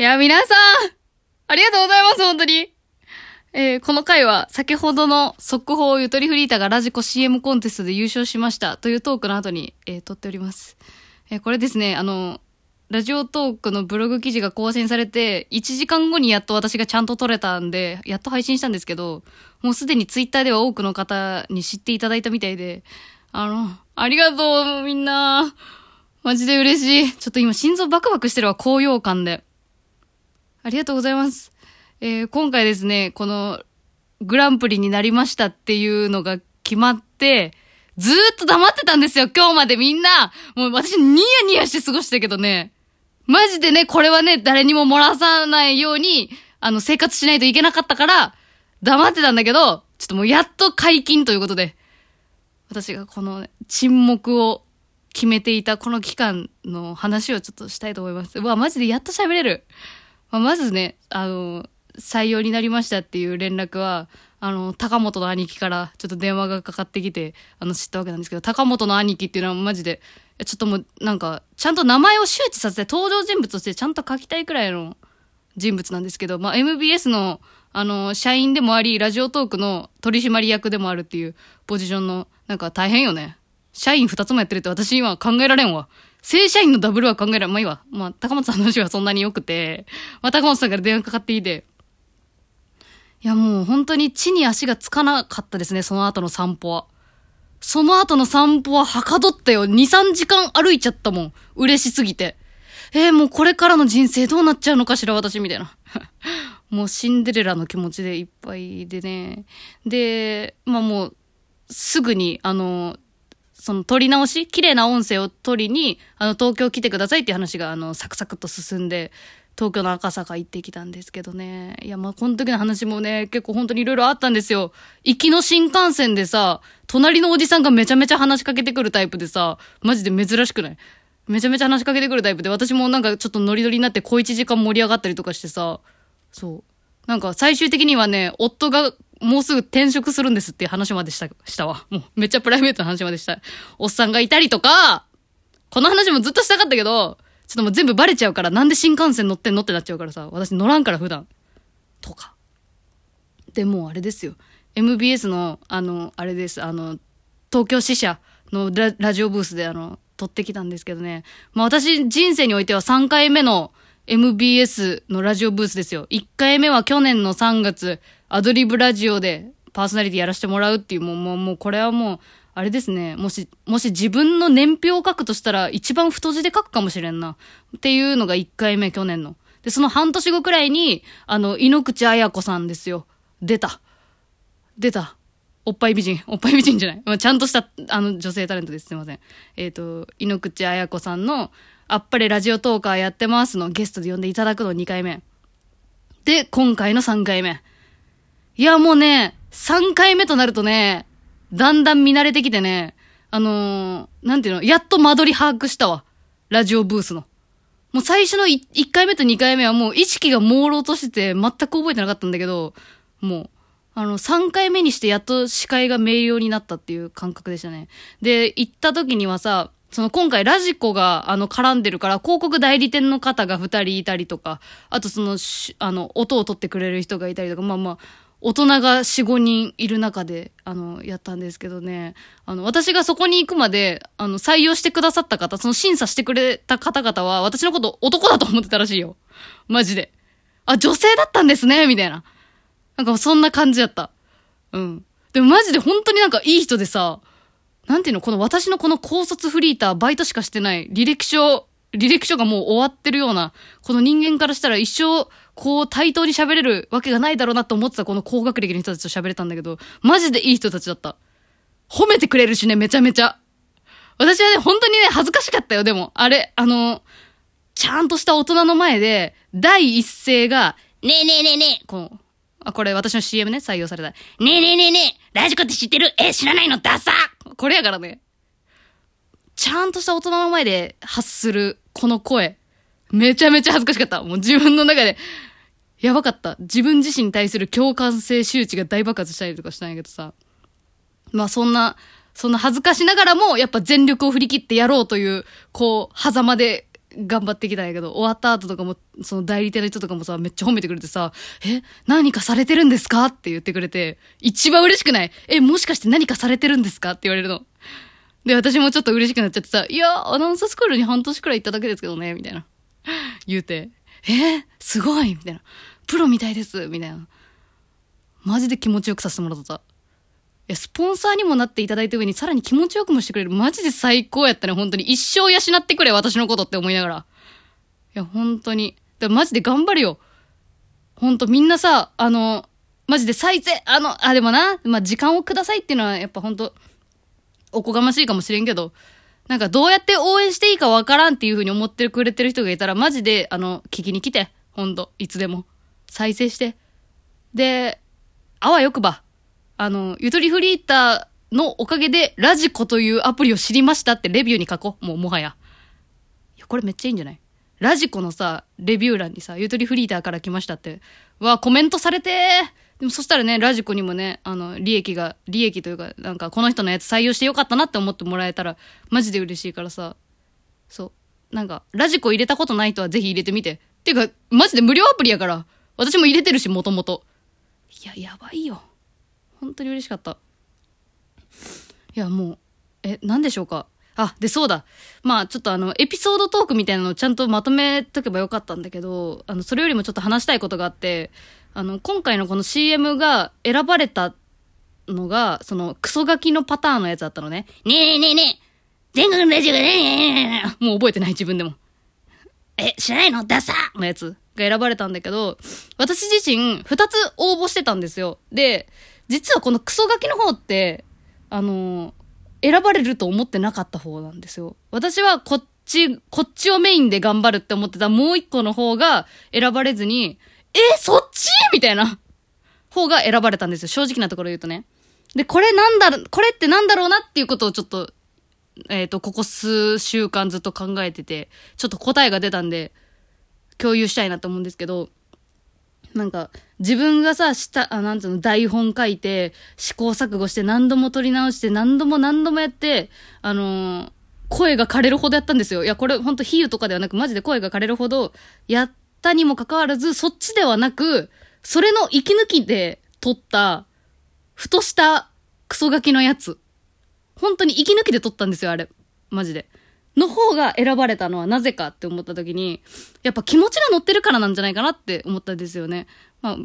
いや、皆さん、ありがとうございます、本当に。えー、この回は先ほどの速報ゆとりフリーターがラジコ CM コンテストで優勝しましたというトークの後に、えー、撮っております。えー、これですね、あの、ラジオトークのブログ記事が更新されて、1時間後にやっと私がちゃんと撮れたんで、やっと配信したんですけど、もうすでにツイッターでは多くの方に知っていただいたみたいで、あの、ありがとう、みんな。マジで嬉しい。ちょっと今心臓バクバクしてるわ、高揚感で。ありがとうございます。えー、今回ですね、この、グランプリになりましたっていうのが決まって、ずーっと黙ってたんですよ、今日までみんな。もう私ニヤニヤして過ごしたけどね。マジでね、これはね、誰にも漏らさないように、あの、生活しないといけなかったから、黙ってたんだけど、ちょっともうやっと解禁ということで、私がこの沈黙を決めていたこの期間の話をちょっとしたいと思います。うわ、マジでやっと喋れる。まあ、まずね、あの、採用になりましたっていう連絡は、あの、高本の兄貴からちょっと電話がかかってきて、あの、知ったわけなんですけど、高本の兄貴っていうのはマジで、ちょっともう、なんか、ちゃんと名前を周知させて登場人物としてちゃんと書きたいくらいの人物なんですけど、まあ、MBS の、あの、社員でもあり、ラジオトークの取締役でもあるっていうポジションの、なんか大変よね。社員二つもやってるって私今考えられんわ。正社員のダブルは考えられん。まあいいわ。まあ、高本さんの話はそんなに良くて、まあ、高本さんから電話かかっていて、いやもう本当に地に足がつかなかったですね、その後の散歩は。その後の散歩ははかどったよ。2、3時間歩いちゃったもん。嬉しすぎて。えー、もうこれからの人生どうなっちゃうのかしら、私、みたいな。もうシンデレラの気持ちでいっぱいでね。で、まあもう、すぐに、あの、その撮り直し綺麗な音声を取りに、あの、東京来てくださいっていう話が、あの、サクサクと進んで、東京の赤坂行ってきたんですけどね。いや、まあ、この時の話もね、結構本当にいろいろあったんですよ。行きの新幹線でさ、隣のおじさんがめちゃめちゃ話しかけてくるタイプでさ、マジで珍しくない？めちゃめちゃ話しかけてくるタイプで、私もなんかちょっとノリノリになって小一時間盛り上がったりとかしてさ、そう。なんか最終的にはね、夫がもうすぐ転職するんですっていう話までした、したわ。もうめっちゃプライベートな話までした。おっさんがいたりとか、この話もずっとしたかったけど、ちょっともう全部バレちゃうから、なんで新幹線乗ってんのってなっちゃうからさ、私乗らんから普段。とか。で、もあれですよ。MBS の、あの、あれです。あの、東京支社のララジオブースであの、撮ってきたんですけどね。まあ私人生においては3回目の MBS のラジオブースですよ。1回目は去年の3月、アドリブラジオでパーソナリティやらせてもらうっていう、もう、もう、もうこれはもう、あれですね。もし、もし自分の年表を書くとしたら、一番太字で書くかもしれんな。っていうのが1回目、去年の。で、その半年後くらいに、あの、井ノ口彩子さんですよ。出た。出た。おっぱい美人。おっぱい美人じゃない。まあ、ちゃんとした、あの、女性タレントです。すいません。えっ、ー、と、井ノ口彩子さんの、あっぱれラジオトーカーやってますのゲストで呼んでいただくの2回目。で、今回の3回目。いや、もうね、3回目となるとね、だんだん見慣れてきてね、あのー、なんていうの、やっと間取り把握したわ。ラジオブースの。もう最初の 1, 回目と2回目はもう意識が朦朧としてて全く覚えてなかったんだけど、もう、あの、3回目にしてやっと視界が明瞭になったっていう感覚でしたね。で、行った時にはさ、その今回ラジコがあの絡んでるから広告代理店の方が2人いたりとか、あとその、あの、音を取ってくれる人がいたりとか、まあまあ、大人が4、5人いる中で、あの、やったんですけどね。あの、私がそこに行くまで、あの、採用してくださった方、その審査してくれた方々は、私のこと男だと思ってたらしいよ。マジで。あ、女性だったんですね、みたいな。なんかそんな感じやった。うん。でもマジで本当になんかいい人でさ、なんていうの、この私のこの高卒フリーター、バイトしかしてない履歴書、履歴書がもう終わってるような、この人間からしたら一生、こう対等に喋れるわけがないだろうなと思ってたこの高学歴の人たちと喋れたんだけど、マジでいい人たちだった。褒めてくれるしね、めちゃめちゃ。私はね、本当にね、恥ずかしかったよ、でも。あれ、あの、ちゃんとした大人の前で、第一声が、ねえねえねえねえ、こう、あ、これ私の CM ね、採用された。ねえねえねえねえ、ラジコって知ってる？え、知らないの？ダサこれやからね。ちゃんとした大人の前で発する、この声。めちゃめちゃ恥ずかしかった。もう自分の中で、やばかった。自分自身に対する共感性周知が大爆発したりとかしたんやけどさ。まあそんな、そんな恥ずかしながらも、やっぱ全力を振り切ってやろうという、こう、狭間で頑張ってきたんやけど、終わった後とかも、その代理店の人とかもさ、めっちゃ褒めてくれてさ、え、何かされてるんですか？って言ってくれて、一番嬉しくないえ、もしかして何かされてるんですか？って言われるの。で、私もちょっと嬉しくなっちゃってさ、いや、アナウンサースクールに半年くらい行っただけですけどね、みたいな。言うて、えすごいみたいな。プロみたいですみたいな。マジで気持ちよくさせてもらった。いや、スポンサーにもなっていただいた上にさらに気持ちよくもしてくれる。マジで最高やったね、本当に。一生養ってくれ、私のことって思いながら。いや、本当に。でマジで頑張るよ。ほんと、みんなさ、あの、マジで再生、あの、あ、でもな、まあ、時間をくださいっていうのは、やっぱほんと、おこがましいかもしれんけど、なんかどうやって応援していいかわからんっていう風に思ってくれてる人がいたら、マジで、あの、聞きに来て。ほんと、いつでも。再生して。で、あわよくば。あの、ゆとりフリーターのおかげで、ラジコというアプリを知りましたってレビューに書こう。もうもはや。いや、これめっちゃいいんじゃない？ラジコのさ、レビュー欄にさ、ゆとりフリーターから来ましたって。わ、コメントされてでもそしたらね、ラジコにもね、あの、利益が、利益というか、なんかこの人のやつ採用してよかったなって思ってもらえたら、マジで嬉しいからさ。そう。なんか、ラジコ入れたことない人はぜひ入れてみて。っていうか、マジで無料アプリやから。私も入れてるし、もともと。いや、やばいよ。本当に嬉しかった。いや、もう、え、何でしょうか。あ、で、そうだ。まあ、ちょっとあの、エピソードトークみたいなのをちゃんとまとめとけばよかったんだけど、あの、それよりもちょっと話したいことがあって、あの、今回のこの CM が選ばれたのが、その、クソガキのパターンのやつだったのね。ねえねえねえ全国ラジオがねえもう覚えてない自分でも。え、知らないの？ダサのやつが選ばれたんだけど、私自身二つ応募してたんですよ。で、実はこのクソガキの方って、あのー、選ばれると思ってなかった方なんですよ。私はこっち、こっちをメインで頑張るって思ってたもう一個の方が選ばれずに、えそっち？みたいな方が選ばれたんですよ。正直なところ言うとね。で、これなんだ、これってなんだろうなっていうことをちょっと、えっ、ー、と、ここ数週間ずっと考えてて、ちょっと答えが出たんで、共有したいなと思うんですけど、なんか、自分がさ、した、あ、なんつうの、台本書いて、試行錯誤して何度も撮り直して、何度も何度もやって、あのー、声が枯れるほどやったんですよ。いや、これほんと比喩とかではなく、マジで声が枯れるほど、やったにもかかわらず、そっちではなく、それの息抜きで撮った、ふとしたクソガキのやつ。本当に息抜きで撮ったんですよ、あれ。マジで。の方が選ばれたのはなぜかって思った時に、やっぱ気持ちが乗ってるからなんじゃないかなって思ったんですよね。まあ、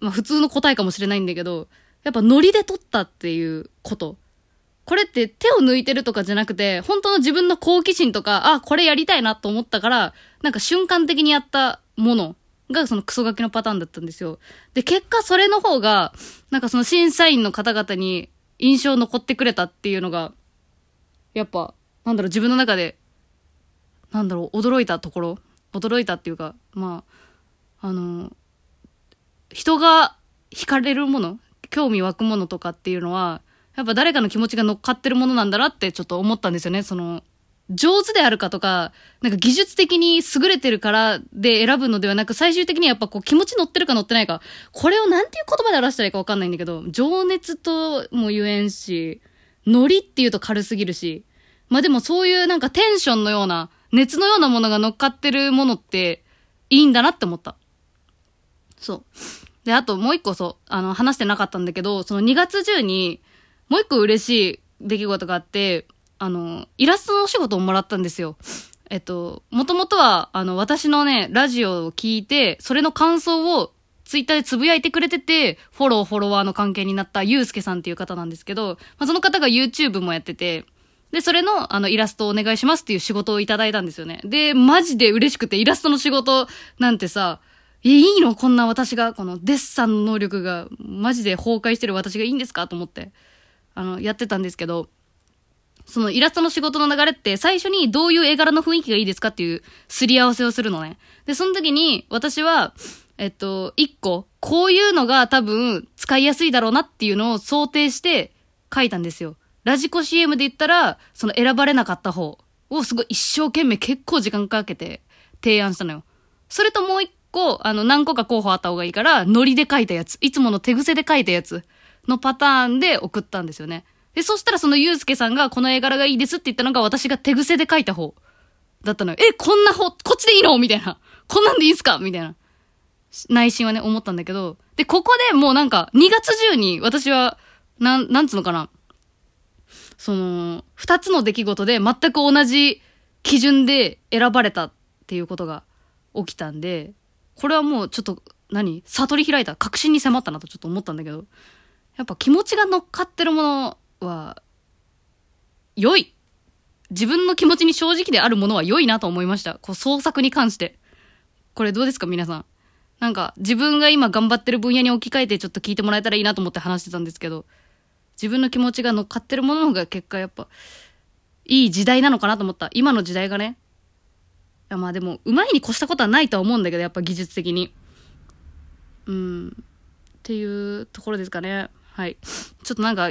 まあ普通の答えかもしれないんだけど、やっぱノリで撮ったっていうこと。これって手を抜いてるとかじゃなくて、本当の自分の好奇心とか、あ、これやりたいなと思ったから、なんか瞬間的にやったものがそのクソガキのパターンだったんですよ。で、結果それの方が、なんかその審査員の方々に印象残ってくれたっていうのが、やっぱなんだろう、自分の中で、なんだろう、驚いたところ驚いたっていうか、まあ、あの、人が惹かれるもの、興味湧くものとかっていうのは、やっぱ誰かの気持ちが乗っかってるものなんだなってちょっと思ったんですよね。その、上手であるかとか、なんか技術的に優れてるからで選ぶのではなく、最終的にやっぱこう気持ち乗ってるか乗ってないか、これをなんていう言葉で表したらいいかわかんないんだけど、情熱とも言えんし、ノリっていうと軽すぎるし、まあでもそういうなんかテンションのような、熱のようなものが乗っかってるものっていいんだなって思った。そう。で、あともう一個そう、あの、話してなかったんだけど、その2月中に、もう一個嬉しい出来事があって、あの、イラストのお仕事をもらったんですよ。えっと、もともとは、あの、私のね、ラジオを聞いて、それの感想をツイッターでつぶやいてくれてて、フォロー、フォロワーの関係になったゆうすけさんっていう方なんですけど、まあ、その方が YouTube もやってて、で、それの、あの、イラストをお願いしますっていう仕事をいただいたんですよね。で、マジで嬉しくて、イラストの仕事なんてさ、えいいの？こんな私が、このデッサンの能力が、マジで崩壊してる私がいいんですか？と思って、あの、やってたんですけど、そのイラストの仕事の流れって、最初にどういう絵柄の雰囲気がいいですかっていうすり合わせをするのね。で、その時に、私は、えっと、一個、こういうのが多分使いやすいだろうなっていうのを想定して書いたんですよ。ラジコ CM で言ったら、その選ばれなかった方をすごい一生懸命結構時間かけて提案したのよ。それともう一個、あの、何個か候補あった方がいいから、ノリで書いたやつ、いつもの手癖で書いたやつのパターンで送ったんですよね。で、そしたらそのゆうすけさんがこの絵柄がいいですって言ったのが私が手癖で書いた方だったのよ。え、こんなほ、こっちでいいの？みたいな。こんなんでいいんすか？みたいな。内心はね、思ったんだけど。で、ここでもうなんか、2月中に私は、なん、なんつうのかな。その、二つの出来事で全く同じ基準で選ばれたっていうことが起きたんで、これはもうちょっと、何？悟り開いた確信に迫ったなとちょっと思ったんだけど、やっぱ気持ちが乗っかってるものは、良い。自分の気持ちに正直であるものは良いなと思いました。こう創作に関して。これどうですか皆さん。なんか自分が今頑張ってる分野に置き換えてちょっと聞いてもらえたらいいなと思って話してたんですけど、自分の気持ちが乗っかってるものが結果やっぱ、いい時代なのかなと思った。今の時代がね。いやまあでも、うまいに越したことはないとは思うんだけど、やっぱ技術的に。うん。っていうところですかね。はい。ちょっとなんか、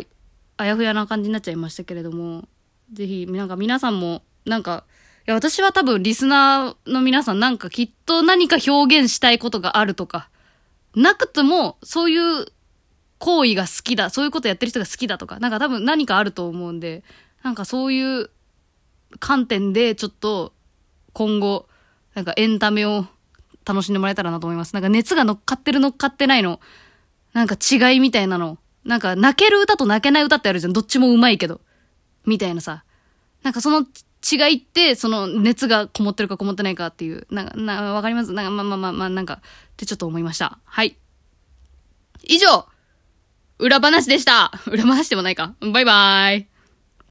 あやふやな感じになっちゃいましたけれども、ぜひ、なんか皆さんも、なんか、いや、私は多分リスナーの皆さんなんかきっと何か表現したいことがあるとか、なくても、そういう行為が好きだ、そういうことやってる人が好きだとか、なんか多分何かあると思うんで、なんかそういう観点でちょっと今後、なんかエンタメを楽しんでもらえたらなと思います。なんか熱が乗っかってる乗っかってないの、なんか違いみたいなの、なんか泣ける歌と泣けない歌ってあるじゃん。どっちもうまいけど。みたいなさ。なんかその違いって、その熱がこもってるかこもってないかっていう、なんか、な、わかります？なんか、まあまあまあまあ、なんか、ってちょっと思いました。はい。以上裏話でした。裏話でもないか。バイバーイ。